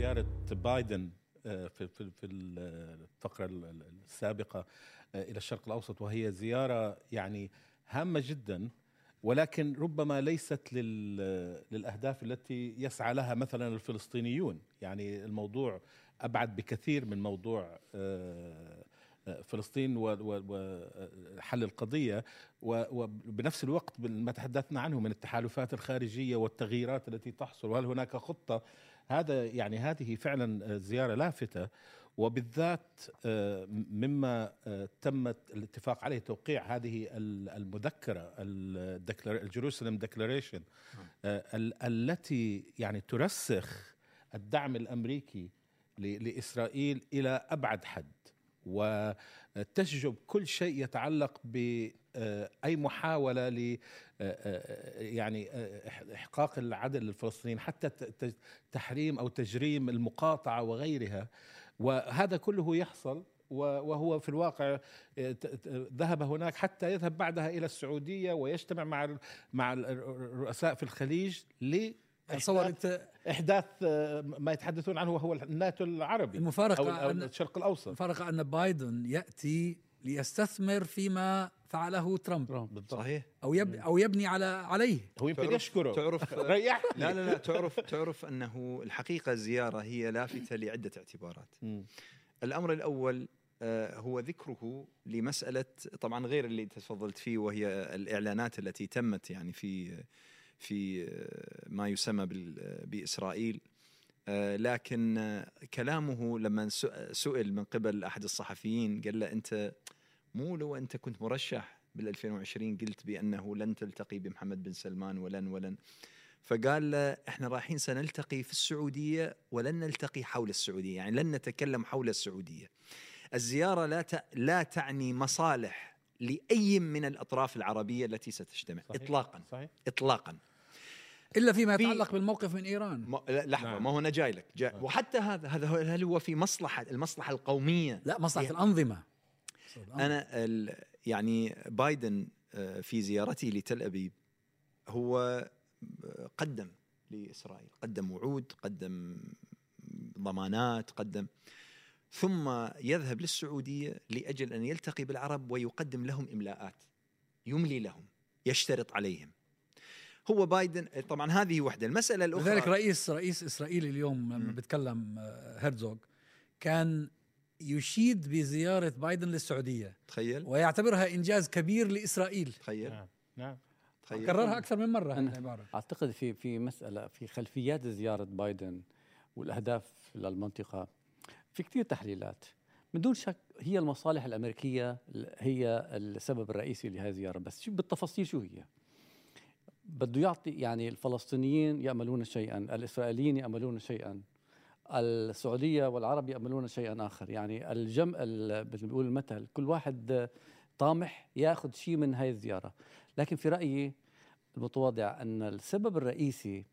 زيارة بايدن آه، في في في الفقرة السابقة آه، إلى الشرق الأوسط وهي زيارة يعني هامة جدا ولكن ربما ليست للأهداف التي يسعى لها مثلا الفلسطينيون. يعني الموضوع أبعد بكثير من موضوع آه، فلسطين وحل القضية وبنفس الوقت ما تحدثنا عنه من التحالفات الخارجية والتغييرات التي تحصل. وهل هناك خطة هذا يعني هذه فعلا زيارة لافتة وبالذات آه، مما آه، تم الاتفاق عليه توقيع هذه المذكرة ال Jerusalem Declaration آه، التي يعني ترسخ الدعم الأمريكي لإسرائيل إلى أبعد حد وتشجب كل شيء يتعلق باي محاولة ل يعني إحقاق العدل للفلسطينيين حتى تحريم أو تجريم المقاطعة وغيرها. وهذا كله يحصل وهو في الواقع ذهب هناك حتى يذهب بعدها إلى السعودية ويجتمع مع مع الرؤساء في الخليج ل أتصور أنت إحداث ما يتحدثون عنه وهو الناتو العربي المفارقة أو الشرق الأوسط. المفارقة أن بايدن يأتي ليستثمر فيما فعله ترامب. صحيح. أو يبني أو يبني على عليه. هو يمكن يشكره. تعرف ريح لا لا لا تعرف تعرف أنه الحقيقة الزياره هي لافتة لعدة اعتبارات. الأمر الأول آه، هو ذكره لمسألة طبعا غير اللي تفضلت فيه وهي الإعلانات التي تمت يعني في في آه، ما يسمى بإسرائيل. آه، لكن كلامه لما سئل من قبل أحد الصحفيين قال له أنت مو لو أنت كنت مرشح بال 2020 قلت بأنه لن تلتقي بمحمد بن سلمان ولن ولن فقال له إحنا رايحين سنلتقي في السعودية ولن نلتقي حول السعودية يعني لن نتكلم حول السعودية الزيارة لا لا تعني مصالح لأي من الأطراف العربية التي ستجتمع صحيح. اطلاقا صحيح. اطلاقا إلا فيما يتعلق في بالموقف من إيران ما لحظة نعم. ما هو أنا جاي لك جاي. نعم. وحتى هذا هذا هل هو في مصلحة المصلحة القومية لا مصلحة يعني الأنظمة أنا يعني بايدن آه، في زيارته لتل أبيب هو آه، قدم لإسرائيل قدم وعود قدم ضمانات قدم ثم يذهب للسعودية لأجل أن يلتقي بالعرب ويقدم لهم إملاءات يملي لهم يشترط عليهم. هو بايدن طبعا هذه وحدة. المسألة الأخرى لذلك رئيس رئيس إسرائيل اليوم لما بيتكلم آه، هيرزوغ كان يشيد بزيارة بايدن للسعودية. تخيل. ويعتبرها إنجاز كبير لإسرائيل. تخيل. نعم نعم. تخيل. كررها أكثر من مرة أنا العبارة. أعتقد في في مسألة في خلفيات زيارة بايدن والأهداف للمنطقة في كثير تحليلات. من دون شك هي المصالح الأمريكية هي السبب الرئيسي لهذه الزيارة. بس شو بالتفاصيل شو هي؟ بده يعطي يعني الفلسطينيين يأملون شيئا الإسرائيليين يأملون شيئا. السعودية والعرب يأملون شيئا آخر. يعني الجمع بنقول المثل كل واحد طامح ياخذ شيء من هذه الزيارة. لكن في رأيي المتواضع أن السبب الرئيسي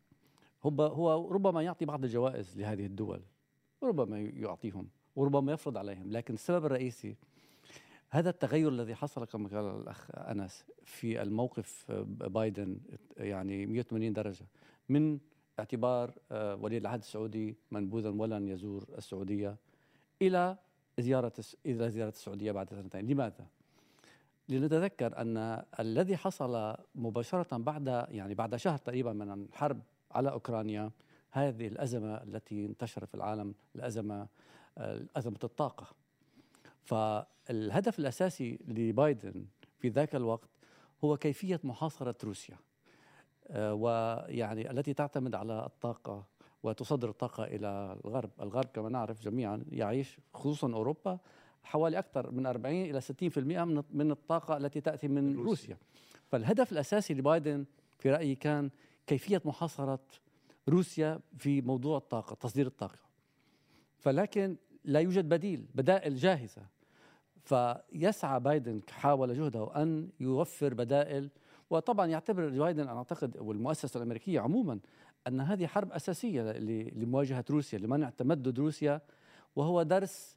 هو هو ربما يعطي بعض الجوائز لهذه الدول ربما يعطيهم وربما يفرض عليهم. لكن السبب الرئيسي هذا التغير الذي حصل كما قال الأخ أنس في الموقف بايدن يعني 180 درجة من اعتبار آه، ولي العهد السعودي منبوذا ولن يزور السعودية إلى زيارة إلى زيارة السعودية بعد سنتين، لماذا؟ لنتذكر أن الذي حصل مباشرة بعد يعني بعد شهر تقريبا من الحرب على أوكرانيا هذه الأزمة التي انتشرت في العالم الأزمة آه، أزمة الطاقة. فالهدف الأساسي لبايدن في ذاك الوقت هو كيفية محاصرة روسيا. آه، ويعني التي تعتمد على الطاقة وتصدر الطاقة إلى الغرب. الغرب كما نعرف جميعا يعيش خصوصا أوروبا حوالي أكثر من 40 إلى 60% من من الطاقة التي تأتي من روسيا. روسيا. فالهدف الأساسي لبايدن في رأيي كان كيفية محاصرة روسيا في موضوع الطاقة تصدير الطاقة. فلكن لا يوجد بديل بدائل جاهزة. فيسعى بايدن حاول جهده أن يوفر بدائل وطبعا يعتبر بايدن أنا أعتقد والمؤسسة الأمريكية عموما أن هذه حرب أساسية لمواجهة روسيا لمنع تمدد روسيا وهو درس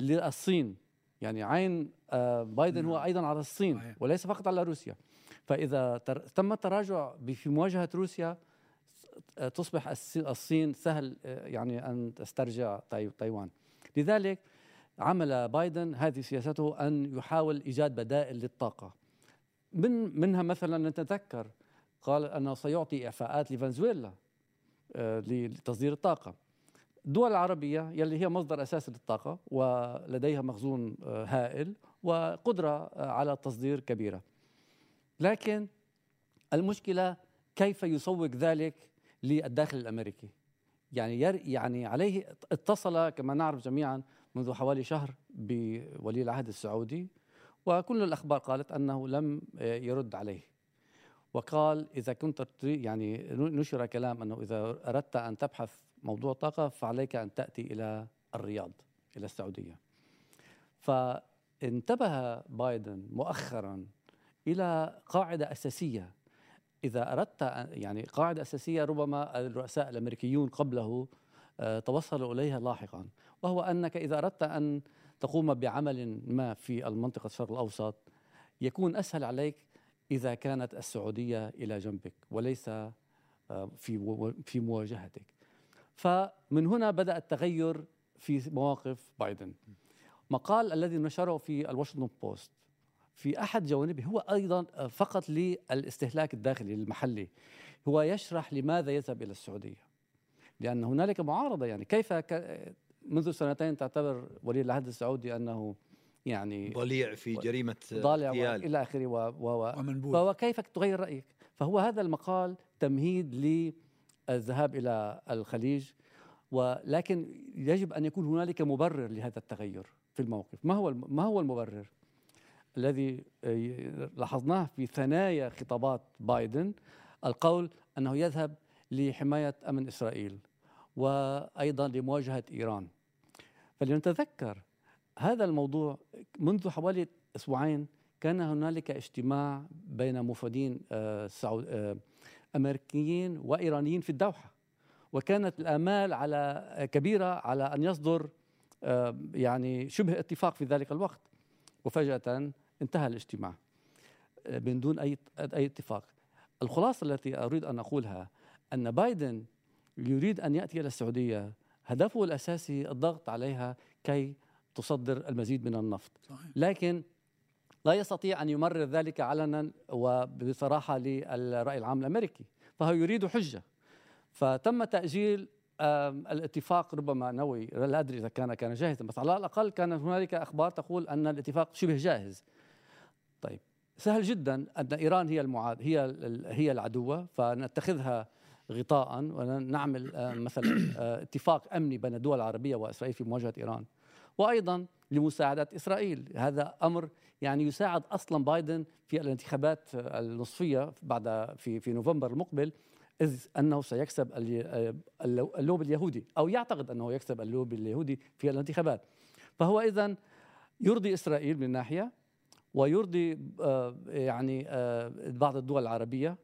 للصين. يعني عين آه، بايدن هو نعم. أيضا على الصين وليس فقط على روسيا. فإذا تم التراجع في مواجهة روسيا تصبح الصين سهل يعني أن تسترجع تايوان. لذلك عمل بايدن هذه سياسته أن يحاول إيجاد بدائل للطاقة. من منها مثلا نتذكر قال انه سيعطي إعفاءات لفنزويلا آه، لتصدير الطاقة. الدول العربية يلي هي مصدر أساسي للطاقة ولديها مخزون آه، هائل وقدرة آه، على التصدير كبيرة. لكن المشكلة كيف يسوق ذلك للداخل الأمريكي؟ يعني يعني عليه اتصل كما نعرف جميعا منذ حوالي شهر بولي العهد السعودي وكل الأخبار قالت أنه لم يرد عليه. وقال إذا كنت يعني نشر كلام أنه إذا أردت أن تبحث موضوع طاقة فعليك أن تأتي إلى الرياض إلى السعودية. فانتبه بايدن مؤخرا إلى قاعدة أساسية. إذا أردت يعني قاعدة أساسية ربما الرؤساء الأمريكيون قبله آه، توصلوا إليها لاحقا وهو أنك إذا أردت أن تقوم بعمل ما في المنطقة الشرق الأوسط يكون أسهل عليك إذا كانت السعودية إلى جنبك وليس آه، في في مواجهتك. فمن هنا بدأ التغير في مواقف بايدن. مقال الذي نشره في الواشنطن بوست في أحد جوانبه هو أيضا فقط للاستهلاك الداخلي المحلي. هو يشرح لماذا يذهب إلى السعودية. لأن هنالك معارضة يعني كيف منذ سنتين تعتبر ولي العهد السعودي أنه يعني ضليع في جريمة ضالع إلى آخره و و ومنبوذ. فهو كيف تغير رأيك؟ فهو هذا المقال تمهيد للذهاب إلى الخليج ولكن يجب أن يكون هنالك مبرر لهذا التغير في الموقف. ما هو ما هو المبرر الذي لاحظناه في ثنايا خطابات بايدن؟ القول أنه يذهب لحماية أمن إسرائيل وأيضا لمواجهة إيران. فلنتذكر هذا الموضوع منذ حوالي أسبوعين كان هنالك اجتماع بين مفادين آه، آه، أمريكيين وإيرانيين في الدوحة. وكانت الآمال على كبيرة على أن يصدر آه، يعني شبه اتفاق في ذلك الوقت. وفجأة انتهى الاجتماع من دون أي أي اتفاق. الخلاصة التي أريد أن أقولها أن بايدن يريد أن يأتي إلى السعودية هدفه الأساسي الضغط عليها كي تصدر المزيد من النفط. صحيح. لكن لا يستطيع أن يمرر ذلك علنا وبصراحة للرأي العام الأمريكي فهو يريد حجة. فتم تأجيل الاتفاق ربما نوي لا أدري إذا كان كان جاهزا بس على الأقل كان هنالك أخبار تقول أن الاتفاق شبه جاهز. طيب سهل جدا أن إيران هي المعاد هي هي العدوه فنتخذها غطاء. ونعمل مثلا اتفاق أمني بين الدول العربية وإسرائيل في مواجهة إيران. وأيضا لمساعده إسرائيل. هذا أمر يعني يساعد أصلا بايدن في الانتخابات النصفية بعد في في نوفمبر المقبل إذ أنه سيكسب اللوب اليهودي أو يعتقد أنه يكسب اللوب اليهودي في الانتخابات. فهو اذا يرضي إسرائيل من ناحية ويرضي آه، يعني آه، بعض الدول العربية آه،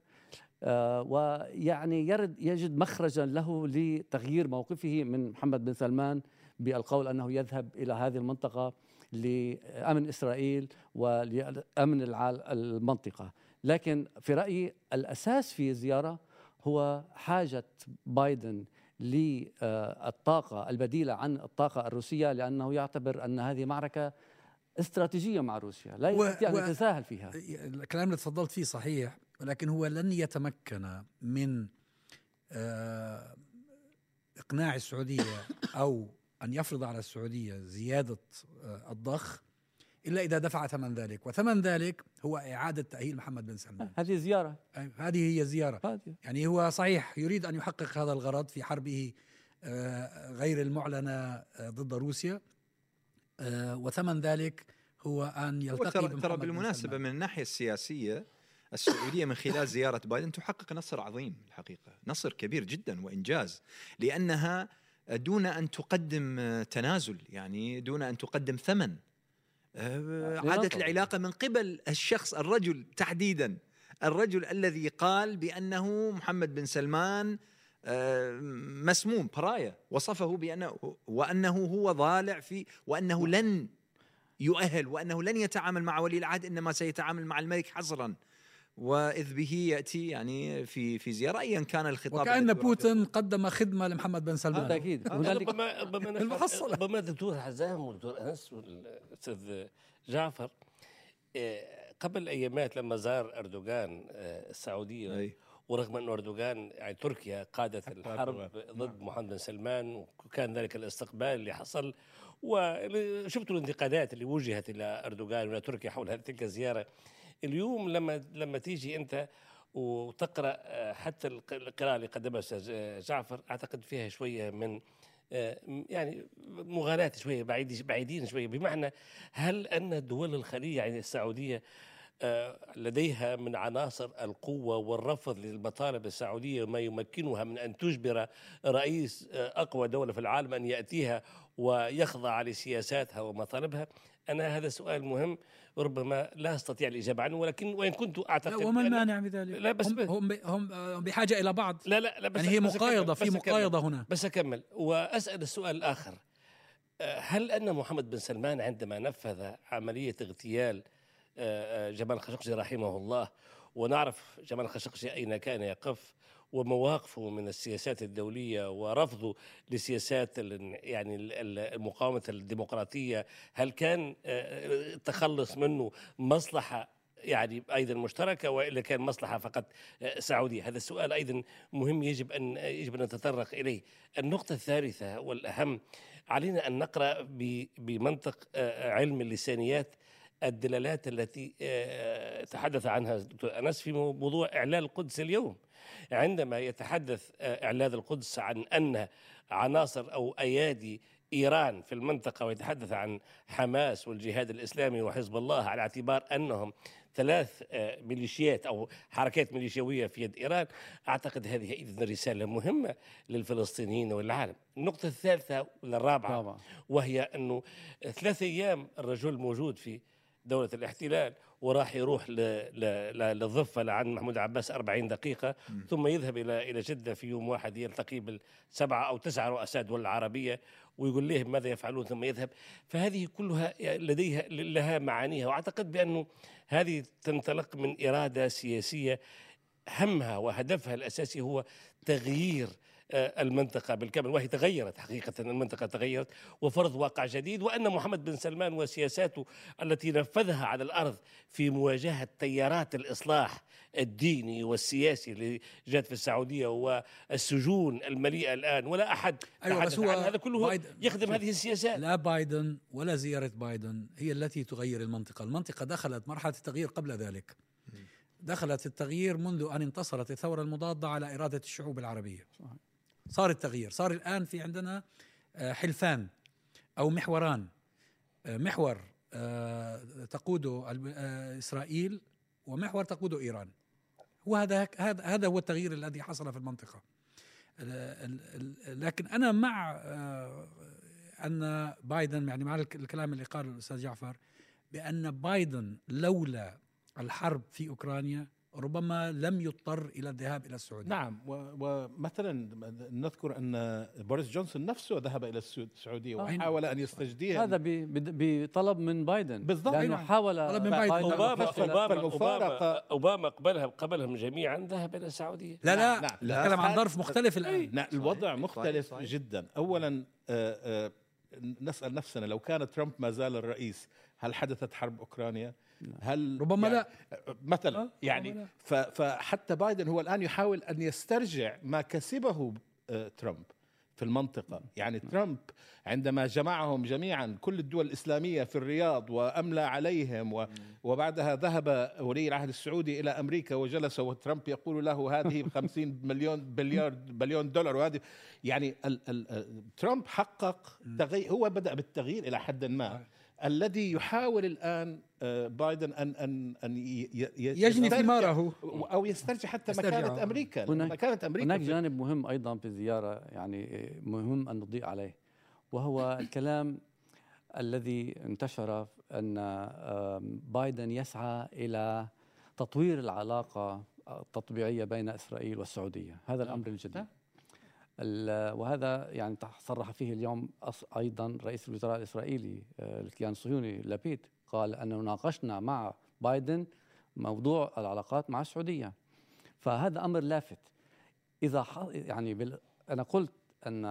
ويعني يرد يجد مخرجا له لتغيير موقفه من محمد بن سلمان بالقول أنه يذهب إلى هذه المنطقة لأمن إسرائيل ولأمن المنطقة. لكن في رأيي الأساس في الزيارة هو حاجة بايدن للطاقة البديلة عن الطاقة الروسية لأنه يعتبر أن هذه معركة استراتيجية مع روسيا لا يستطيع أن يتساهل فيها. الكلام اللي تفضلت فيه صحيح. ولكن هو لن يتمكن من آه، إقناع السعودية أو أن يفرض على السعودية زيادة آه، الضخ إلا إذا دفع ثمن ذلك. وثمن ذلك هو إعادة تأهيل محمد بن سلمان. هذه زيارة. هذه هي زيارة. هذه. يعني هو صحيح يريد أن يحقق هذا الغرض في حربه آه، غير المعلنة آه، ضد روسيا وثمن ذلك هو أن يلتقي ترى, بالمناسبة من الناحية السياسية السعودية من خلال زيارة بايدن تحقق نصر عظيم الحقيقة، نصر كبير جدا وإنجاز لأنها دون أن تقدم تنازل يعني دون أن تقدم ثمن. آه، عادت العلاقة من قبل الشخص الرجل تحديدا الرجل الذي قال بأنه محمد بن سلمان آه، مسموم برايا وصفه بأنه وأنه هو ضالع في وأنه لن يؤهل وأنه لن يتعامل مع ولي العهد إنما سيتعامل مع الملك حصرا. وإذ به يأتي يعني في في زيارة ايا كان الخطاب وكأن الذي بوتين قدم خدمة لمحمد بن سلمان بالتاكيد آه، هنالك ربما ربما. ربما الدكتور حزام والدكتور أنس والأستاذ جعفر آه، قبل أيامات لما زار أردوغان آه، السعودية أي. ورغم أن أردوغان يعني تركيا قادت الحرب أردوغان. ضد محمد بن سلمان وكان ذلك الاستقبال اللي حصل وشفتوا الانتقادات اللي وجهت إلى أردوغان وإلى تركيا حول هذه تلك الزيارة اليوم لما لما تيجي أنت وتقرأ آه، حتى الق- القراءة اللي قدمها أستاذ جعفر أعتقد فيها شوية من آه، يعني مغالاة شوية بعيد بعيدين شوية. بمعنى هل أن دول الخليج يعني السعودية آه، لديها من عناصر القوة والرفض للمطالب السعودية ما يمكنها من أن تجبر رئيس آه، أقوى دولة في العالم أن يأتيها ويخضع لسياساتها ومطالبها. أنا هذا سؤال مهم ربما لا أستطيع الإجابة عنه ولكن وإن كنت لا أعتقد وما المانع بذلك لا، بس هم, هم, آه، بحاجة إلى بعض. لا لا لا بس يعني هي مقايضة في. مقايضة هنا. بس أكمل. وأسأل السؤال الآخر. آه، هل أن محمد بن سلمان عندما نفذ عملية اغتيال آه، آه، جمال خشقجي رحمه الله. ونعرف جمال خشقجي أين كان يقف ومواقفه من السياسات الدولية ورفضه لسياسات يعني ال- ال- المقاومة الديمقراطية. هل كان آه، التخلص منه مصلحة يعني أيضا مشتركة وإلا كان مصلحة فقط آه، سعودية؟ هذا السؤال أيضا مهم يجب أن يجب أن نتطرق إليه. النقطة الثالثة والأهم علينا أن نقرأ بمنطق آه، علم اللسانيات الدلالات التي آه، تحدث عنها الدكتور أنس في موضوع إعلان القدس اليوم. عندما يتحدث آه، إعلان القدس عن أن عناصر أو أيادي إيران في المنطقة ويتحدث عن حماس والجهاد الإسلامي وحزب الله على اعتبار أنهم ثلاث آه، ميليشيات أو حركات ميليشيوية في يد إيران أعتقد هذه اذا رسالة مهمة للفلسطينيين والعالم. النقطة الثالثة والرابعة وهي أنه ثلاث أيام الرجل موجود في دولة الاحتلال وراح يروح ل- ل- ل- للضفة لعند محمود عباس 40 دقيقة ثم يذهب إلى إلى جدة في يوم واحد يلتقي بالسبعة أو تسعة رؤساء دول العربية ويقول لهم ماذا يفعلون ثم يذهب. فهذه كلها لديها لها معانيها وأعتقد بأنه هذه تنطلق من إرادة سياسية همها وهدفها الأساسي هو تغيير آه، المنطقة بالكامل وهي تغيرت حقيقة المنطقة تغيرت وفرض واقع جديد وأن محمد بن سلمان وسياساته التي نفذها على الأرض في مواجهة تيارات الإصلاح الديني والسياسي اللي جات في السعودية والسجون المليئة الآن ولا أحد أيوة، بس هو هذا كله يخدم هذه السياسات. لا بايدن ولا زيارة بايدن هي التي تغير المنطقة المنطقة دخلت مرحلة التغيير قبل ذلك. دخلت التغيير منذ أن انتصرت الثورة المضادة على إرادة الشعوب العربية. صار التغيير. صار الآن في عندنا آه، حلفان أو محوران. آه، محور آه، تقوده إسرائيل ومحور تقوده إيران. وهذا هذا هو التغيير الذي حصل في المنطقة. ال- ال- ال- لكن أنا مع أن بايدن يعني مع الك- الكلام اللي قاله الأستاذ جعفر بأن بايدن لولا الحرب في أوكرانيا ربما لم يضطر إلى الذهاب إلى السعودية نعم ومثلا نذكر أن بوريس جونسون نفسه ذهب إلى السعو- السعودية آه. وحاول أن يستجديها هذا ب- ب- بطلب من بايدن بالضبط. لأنه نعم. حاول طلب من بايدن. أوباما. أوباما أوباما أوباما قبلها قبلهم جميعا ذهب إلى السعودية لا لا, نعم. لا نتكلم عن لا. ظرف مختلف الآن نعم الوضع. مختلف صحيح. جدا اولا آه، آه، نسأل نفسنا لو كان ترامب ما زال الرئيس هل حدثت حرب أوكرانيا هل ربما يعني لا. مثلا ربما يعني فحتى بايدن هو الآن يحاول أن يسترجع ما كسبه آه، ترامب في المنطقة. يعني ترامب عندما جمعهم جميعا كل الدول الإسلامية في الرياض وأملى عليهم وبعدها ذهب ولي العهد السعودي إلى أمريكا وجلس وترامب يقول له هذه 50 مليون بليار بليون دولار وهذه. يعني ال ال ترامب حقق تغيير هو بدأ بالتغيير إلى حد ما. الذي يحاول الآن آه، بايدن ان ان أن يجني يسترجع- ثماره. أو يسترجع حتى. مكانة أمريكا. هناك- مكانة أمريكا. هناك جانب مهم أيضا في الزياره يعني مهم أن نضيء عليه وهو الكلام الذي انتشر أن آم، بايدن يسعى إلى تطوير العلاقة التطبيعية بين إسرائيل والسعودية. هذا الأمر الجديد. ال- وهذا يعني صرح فيه اليوم أيضا رئيس الوزراء الإسرائيلي آه، الكيان الصهيوني لابيد قال أنه ناقشنا مع بايدن موضوع العلاقات مع السعودية فهذا أمر لافت إذا يعني. أنا قلت أن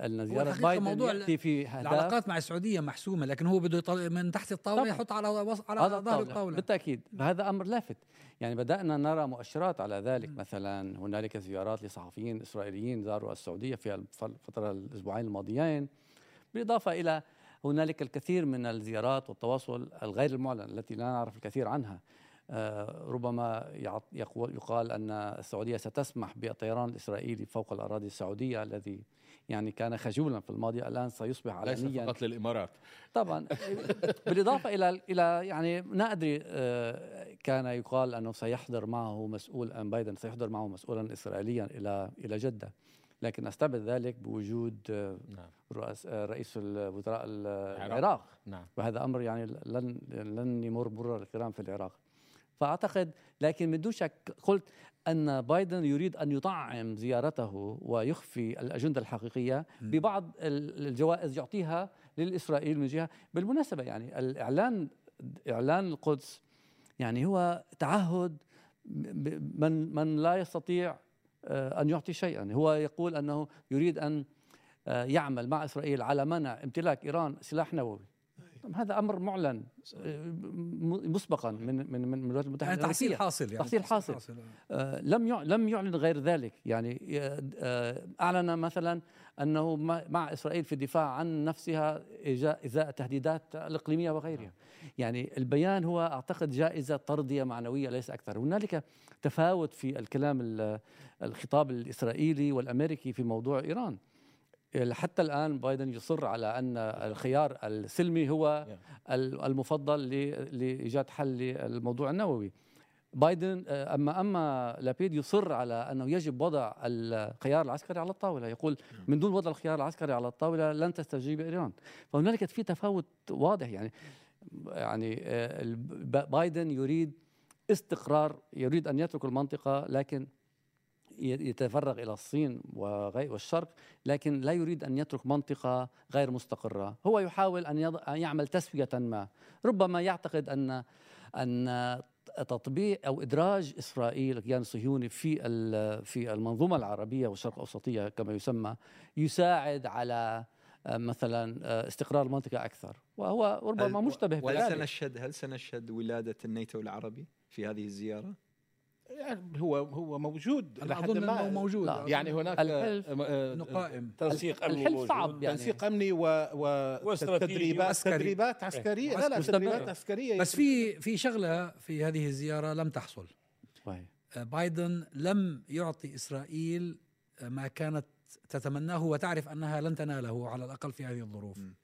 ال- ان زياره الحقيقة بايدن موضوع يأتي في العلاقات مع السعودية محسومة لكن هو بده يطلع من تحت الطاولة طبعاً. يحط على وص... على هذا ظهر الطاولة. الطاولة. بالتأكيد. فهذا أمر لافت. يعني بدأنا نرى مؤشرات على ذلك. مثلا هنالك زيارات لصحفيين إسرائيليين زاروا السعودية في الف- الفترة الأسبوعين الماضيين. بالإضافة إلى هنالك الكثير من الزيارات والتواصل الغير المعلن التي لا نعرف الكثير عنها. ربما يعط- يقو- يقال أن السعودية ستسمح بالطيران الاسرائيلي فوق الأراضي السعودية الذي يعني كان خجولا في الماضي الآن سيصبح ليس علنيا. فقط للإمارات. طبعا بالإضافة إلى إلى يعني ما أدري آه، كان يقال أنه سيحضر معه مسؤول أن بايدن سيحضر معه مسؤولا اسرائيليا إلى إلى جدة. لكن أستبعد ذلك بوجود آه، نعم. آه، رئيس الوزراء ال- العراق. العراق. نعم. وهذا أمر يعني لن لن يمر مرور الكرام في العراق. فأعتقد لكن من دون شك قلت أن بايدن يريد أن يطعم زيارته ويخفي الأجندة الحقيقية ببعض ال- الجوائز يعطيها للإسرائيل من جهة. بالمناسبة يعني الإعلان إعلان القدس يعني هو تعهد من من لا يستطيع آه، أن يعطي شيئا. هو يقول أنه يريد أن آه، يعمل مع إسرائيل على منع امتلاك إيران سلاح نووي. هذا أمر معلن مسبقا من من من الولايات المتحدة يعني تحصيل حاصل يعني. تحصيل حاصل. آه، لم لم يعلن غير ذلك. يعني آه، أعلن مثلا أنه مع إسرائيل في الدفاع عن نفسها إزاء التهديدات الإقليمية وغيرها. يعني البيان هو أعتقد جائزة ترضيه معنوية ليس أكثر. هنالك تفاوت في الكلام ال- الخطاب الإسرائيلي والأمريكي في موضوع إيران. حتى الآن بايدن يصر على أن الخيار السلمي هو ال- المفضل لإيجاد حل للموضوع النووي. بايدن آه، اما أما لابيد يصر على أنه يجب وضع الخيار العسكري على الطاولة. يقول من دون وضع الخيار العسكري على الطاولة لن تستجيب إيران. فهنالك في تفاوت واضح. يعني يعني آه، بايدن يريد استقرار يريد أن يترك المنطقة لكن يتفرغ إلى الصين والشرق لكن لا يريد أن يترك منطقة غير مستقرة. هو يحاول أن يعمل تسوية ما. ربما يعتقد أن أن تطبيق أو إدراج إسرائيل الكيان الصهيوني في ال- في المنظومة العربية والشرق الأوسطية كما يسمى يساعد على آه، مثلا آه، استقرار المنطقة أكثر. وهو ربما هل- مشتبه بذلك. سنشهد هل سنشهد ولادة الناتو العربي في هذه الزيارة؟ يعني هو هو موجود أنا إلى حد اظن ما. انه موجود لا. يعني هناك الحلف آه، آه، إنه قائم تنسيق أمني الحلف موجود. صعب يعني تنسيق أمني و واستراتيجي وتدريبات وعسكري. تدريبات عسكرية لا لا. تدريبات عسكرية بس في في شغلة في هذه الزيارة لم تحصل صحيح. آه، بايدن لم يعطي إسرائيل ما كانت تتمناه وتعرف أنها لن تناله على الأقل في هذه الظروف م.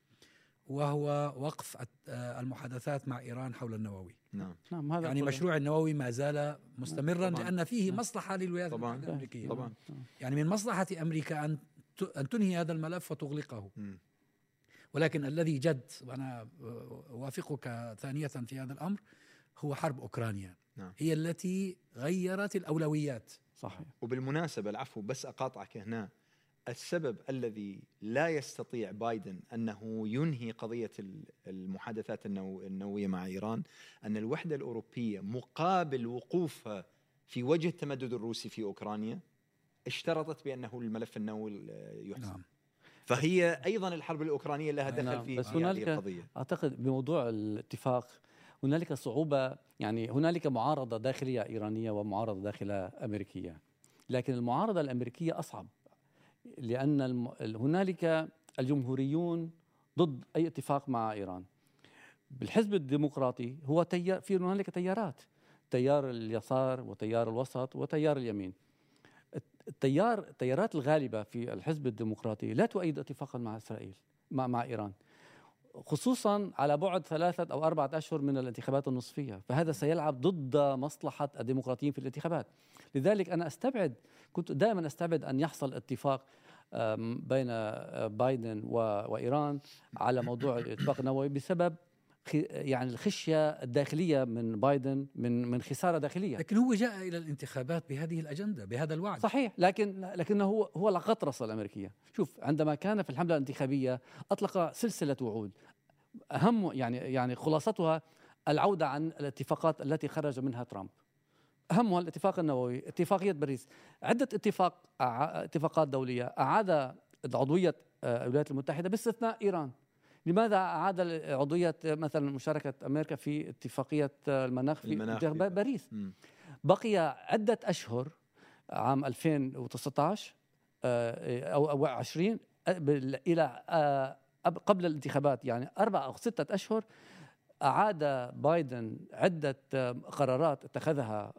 وهو وقف آه، المحادثات مع إيران حول النووي نعم نعم هذا يعني. مشروع النووي ما زال مستمرا طبعاً. لأن فيه نعم. مصلحة للولايات طبعاً. المتحدة الأمريكية طبعا يعني من مصلحة أمريكا أن أن تنهي هذا الملف وتغلقه مم. ولكن الذي جد وأنا أوافقك ثانية في هذا الأمر هو حرب أوكرانيا نعم. هي التي غيرت الأولويات صحيح وبالمناسبة العفو بس أقاطعك هنا السبب الذي لا يستطيع بايدن أنه ينهي قضية ال- المحادثات النو- النووية مع إيران أن الوحدة الأوروبية مقابل وقوفها في وجه التمدد الروسي في أوكرانيا اشترطت بأنه الملف النووي يحسم. نعم. فهي أيضا الحرب الأوكرانية لها دخل نعم، في بس في هذه هنالك القضية. أعتقد بموضوع الاتفاق هنالك صعوبة يعني هنالك معارضة داخلية إيرانية ومعارضة داخلية أمريكية لكن المعارضة الأمريكية أصعب. لأن الم... هنالك الجمهوريون ضد أي اتفاق مع إيران. بالحزب الديمقراطي هو تيار في هنالك تيارات. تيار اليسار وتيار الوسط وتيار اليمين. التيار التيارات الغالبة في الحزب الديمقراطي لا تؤيد اتفاقا مع إسرائيل مع مع إيران. خصوصا على بعد ثلاثة أو أربعة أشهر من الانتخابات النصفية فهذا سيلعب ضد مصلحة الديمقراطيين في الانتخابات. لذلك أنا أستبعد كنت دائما أستبعد أن يحصل اتفاق بين آه، بايدن وإيران على موضوع الإتفاق النووي بسبب يعني الخشية الداخلية من بايدن من من خسارة داخلية. لكن هو جاء إلى الانتخابات بهذه الأجندة بهذا الوعد. صحيح لكن لكنه هو هو القطرسه الأمريكية، شوف عندما كان في الحملة الانتخابية أطلق سلسلة وعود. أهم يعني يعني خلاصتها العودة عن الاتفاقات التي خرج منها ترامب. أهمها الاتفاق النووي اتفاقية باريس. عدة اتفاق اتفاقات دولية أعاد عضوية آه، الولايات المتحدة باستثناء إيران. لماذا اعاد عضوية مثلا مشاركة أمريكا في اتفاقية المناخ في المناخ باريس؟ مم. بقي عدة أشهر عام 2019 آه، أو أو 20 آه، بال- إلى آه، قبل- الانتخابات يعني أربع أو ستة أشهر اعاد بايدن عدة آه، قرارات اتخذها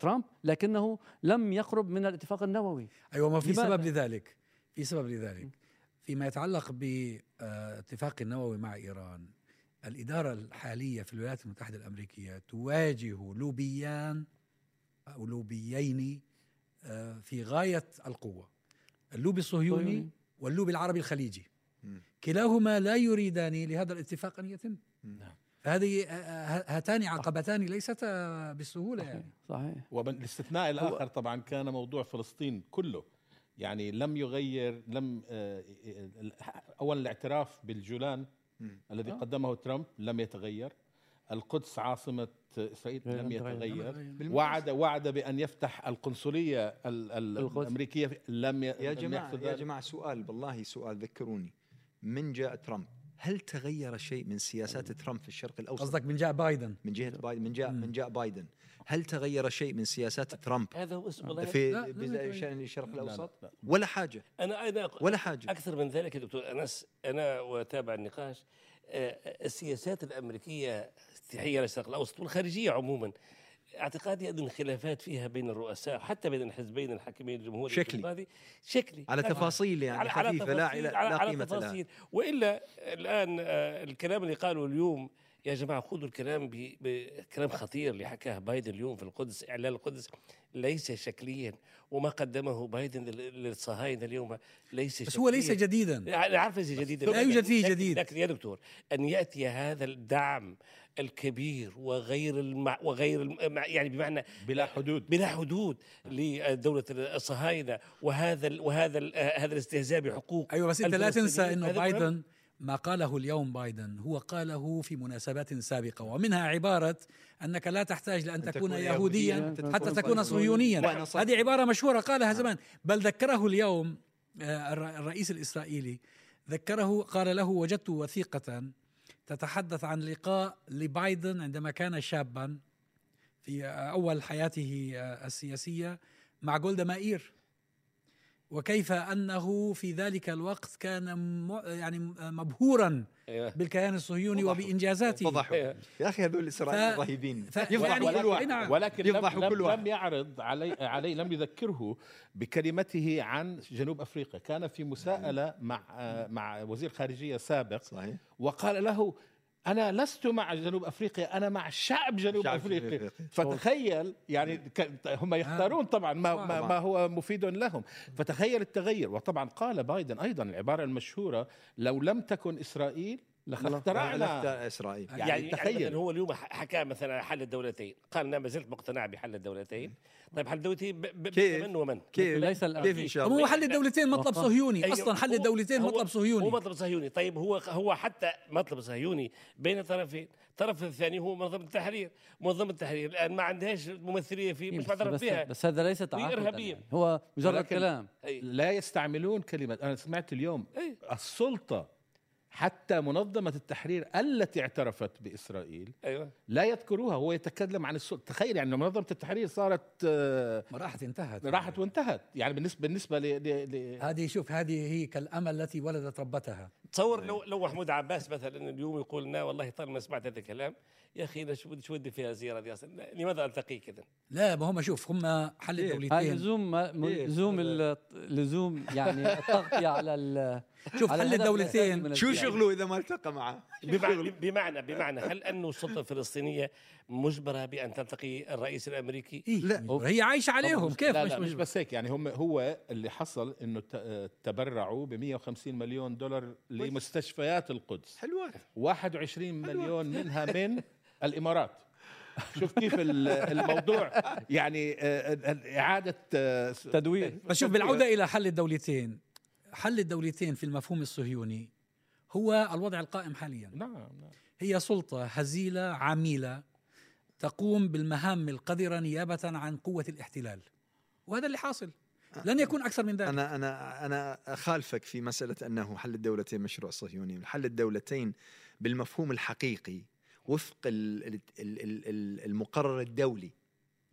ترامب لكنه لم يقرب من الاتفاق النووي. أيوه ما في؟ سبب لذلك. في سبب لذلك. فيما يتعلق باتفاق النووي مع إيران الإدارة الحالية في الولايات المتحدة الأمريكية تواجه لوبيان أو لوبيين آه، في غاية القوة اللوبي الصهيوني صهيوني. واللوبي العربي الخليجي. كلاهما لا يريدان لهذا الاتفاق أن يتم. نعم. فهذه آه، هاتان عقبتان ليستا بالسهوله يعني. صحيح والاستثناء الآخر طبعا كان موضوع فلسطين كله. يعني لم يغير لم آه، آه، اولا الاعتراف بالجولان مم. الذي آه. قدمه ترامب لم يتغير القدس عاصمة إسرائيل لم يتغير. وعد وعد بأن يفتح القنصلية ال- ال- القدس. الأمريكية لم ي- يا لم جماعة يحدث يا ذلك. جماعة سؤال والله سؤال ذكروني من جاء ترامب هل تغير شيء من سياسات ترامب في الشرق الأوسط قصدك من جاء بايدن من جهة بايدن من جاء. من جاء بايدن هل تغير شيء من سياسات ترامب هذا هو في لا،. بشان الشرق لا، لا، الأوسط؟ لا. ولا حاجة. أنا أنا ولا حاجة. أكثر من ذلك يا دكتور. أنس أنا وأتابع النقاش آه، السياسات الأمريكية تحيه للشرق الأوسط والخارجية عموما اعتقادي أن الخلافات فيها بين الرؤساء حتى بين الحزبين الحاكمين الجمهوري شكلي. شكلي. على لا- تفاصيل يعني على- على خفيفة لا تفاصيل- لا, على, لا على قيمة لها. تفاصيل. وإلا الآن آه، الكلام اللي قاله اليوم يا جماعة خذوا الكلام بكلام خطير اللي حكاه بايدن اليوم في القدس إعلان القدس ليس شكليا وما قدمه بايدن لل- للصهاينة اليوم ليس بس هو ليس شكلياً. جديدا عارف ليس جديدا لا يوجد فيه جديد. لكن يا دكتور أن يأتي هذا الدعم الكبير وغير المع وغير الم- يعني بمعنى بلا حدود بلا حدود لدولة الصهاينة وهذا ال وهذا ال هذا الاستهزاء بحقوق أيوه بس أنت لا تنسى. إنه مهم. ما قاله اليوم بايدن هو قاله في مناسبات سابقة ومنها عبارة أنك لا تحتاج لأن أن تكون تكون يهوديا يهودياً، حتى تكون صهيونيا. هذه عبارة مشهورة قالها زمان. بل ذكره اليوم آه، الر- الرئيس الإسرائيلي ذكره قال له وجدت وثيقة تتحدث عن لقاء لبايدن عندما كان شابا في أول حياته آه، السياسية مع جولدا مائير. وكيف أنه في ذلك الوقت كان يعني مبهورا أيوة. بالكيان الصهيوني فضحوا. وبإنجازاته فضحوا أيوة. يا أخي هذول الاسرائيليين ف- رهيبين ف- يفضحوا يعني- كل واحد نعم. ولكن لم, يفضحوا كل لم, واحد. لم يعرض علي علي لم يذكره بكلمته عن جنوب أفريقيا كان في مساءلة مع مع وزير خارجية سابق صحيح وقال له أنا لست مع جنوب أفريقيا أنا مع شعب جنوب شعب أفريقيا. أفريقيا. فتخيل يعني هم يختارون طبعا ما, ما. ما هو مفيد لهم. فتخيل التغير. وطبعا قال بايدن أيضا العبارة المشهورة لو لم تكن إسرائيل لاخترعنا لا إسرائيل يعني يعني, تخيل. هو اليوم ح- حكى مثلا حل الدولتين قال أنا ما زلت مقتنع بحل الدولتين طيب حل الدولتين ب- ب- كيف؟ من ومن كيف ليس. كيف إن شاء طب هو الله حل الدولتين مطلب أوه. صهيوني أيوة. أصلا حل هو- الدولتين هو- مطلب هو صهيوني مطلب صهيوني طيب هو هو حتى مطلب صهيوني بين طرفين الطرف الثاني هو منظمة التحرير منظمة التحرير الآن ما عندهاش ممثلية في مش معترف فيها بس هذا ليس. يعني. هو مجرد كلام. لا يستعملون كلمة أنا سمعت اليوم أي. حتى منظمة التحرير التي اعترفت بإسرائيل أيوه. لا يذكروها. هو يتكلم عن السلطة تخيل يعني منظمة التحرير صارت آه، راحت انتهت. راحت وانتهت. يعني بالنسبة بالنسبة ل, ل, ل هذه شوف هذه هي كالأمل التي ولدت ربتها. تصور لو لو محمود عباس مثلا اليوم يقول لنا والله طالما سمعت هذا الكلام يا أخي أنا شو بدي فيها زياره دي أصلا لماذا التقيك اذا؟ لا ما هم شوف هم حل إيه. الدولتين. لزوم م- إيه، لزوم لزوم يعني التغطية على شوف حل الدولتين. شو. شغله إذا ما التقى معه؟ بمعنى بمعنى بمعنى هل انه السلطة الفلسطينية مجبرة بأن تلتقي الرئيس الأمريكي؟ إيه؟ لا. هي عايشة عليهم. كيف لا مش لا مش مش بس هيك يعني هم هو اللي حصل إنه ت- تبرعوا ب 150 مليون دولار لمستشفيات القدس. حلوة 21 مليون منها من الإمارات. شوف كيف ال- الموضوع يعني آه، آه، إعادة آه، س- تدوير بس شوف بالعودة إلى حل الدولتين. حل الدولتين في المفهوم الصهيوني هو الوضع القائم حاليا. نعم نعم. هي سلطة هزيلة عميلة تقوم بالمهام القذرة نيابة عن قوة الاحتلال وهذا اللي حاصل. لن يكون أكثر من ذلك. أنا أنا أنا أخالفك في مسألة أنه حل الدولتين مشروع صهيوني، حل الدولتين بالمفهوم الحقيقي وفق ال- ال- ال- ال- المقرر الدولي.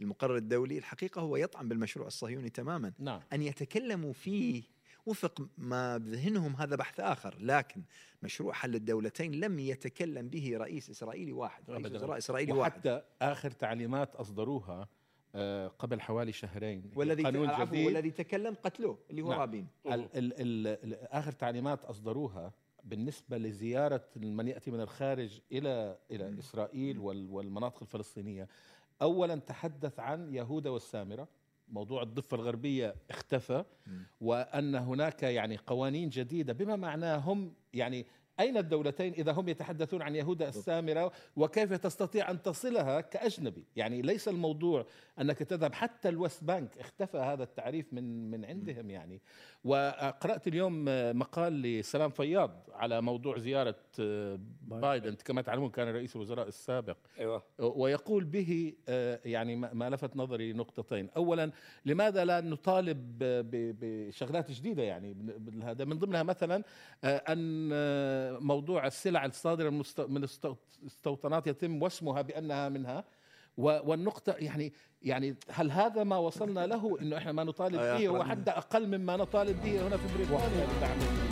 المقرر الدولي الحقيقة هو يطعن بالمشروع الصهيوني تماما. نعم. أن يتكلموا فيه وفق ما بذهنهم هذا بحث آخر لكن مشروع حل الدولتين لم يتكلم به رئيس إسرائيلي واحد رئيس. وزراء إسرائيلي واحد وحتى آخر تعليمات أصدروها آه، قبل حوالي شهرين والذي قانون جديد والذي تكلم قتلوه اللي هو نعم. رابين ال ال ال ال آخر تعليمات أصدروها بالنسبة لزيارة من يأتي من الخارج إلى إلى مم. إسرائيل وال والمناطق الفلسطينية اولا تحدث عن يهوذا والسامرة موضوع الضفة الغربية اختفى. وأن هناك يعني قوانين جديدة بما معناه هم يعني أين الدولتين إذا هم يتحدثون عن يهوذا السامرة وكيف تستطيع أن تصلها كأجنبي؟ يعني ليس الموضوع أنك تذهب حتى الوست بانك اختفى هذا التعريف من من عندهم يعني. وقرأت اليوم مقال لسلام فياض على موضوع زيارة بايدن. كما تعلمون كان رئيس الوزراء السابق. أيوه. ويقول به آه، يعني ما لفت نظري نقطتين. اولا لماذا لا نطالب بشغلات جديدة يعني؟ هذا من ضمنها مثلا آه، آه، موضوع السلع الصادرة من المست- من المستوطنات يتم وسمها بأنها منها. والنقطة يعني يعني هل هذا ما وصلنا له؟ إنه إحنا ما نطالب آه، به هو أخرج. حتى أقل مما نطالب به هنا في بريطانيا.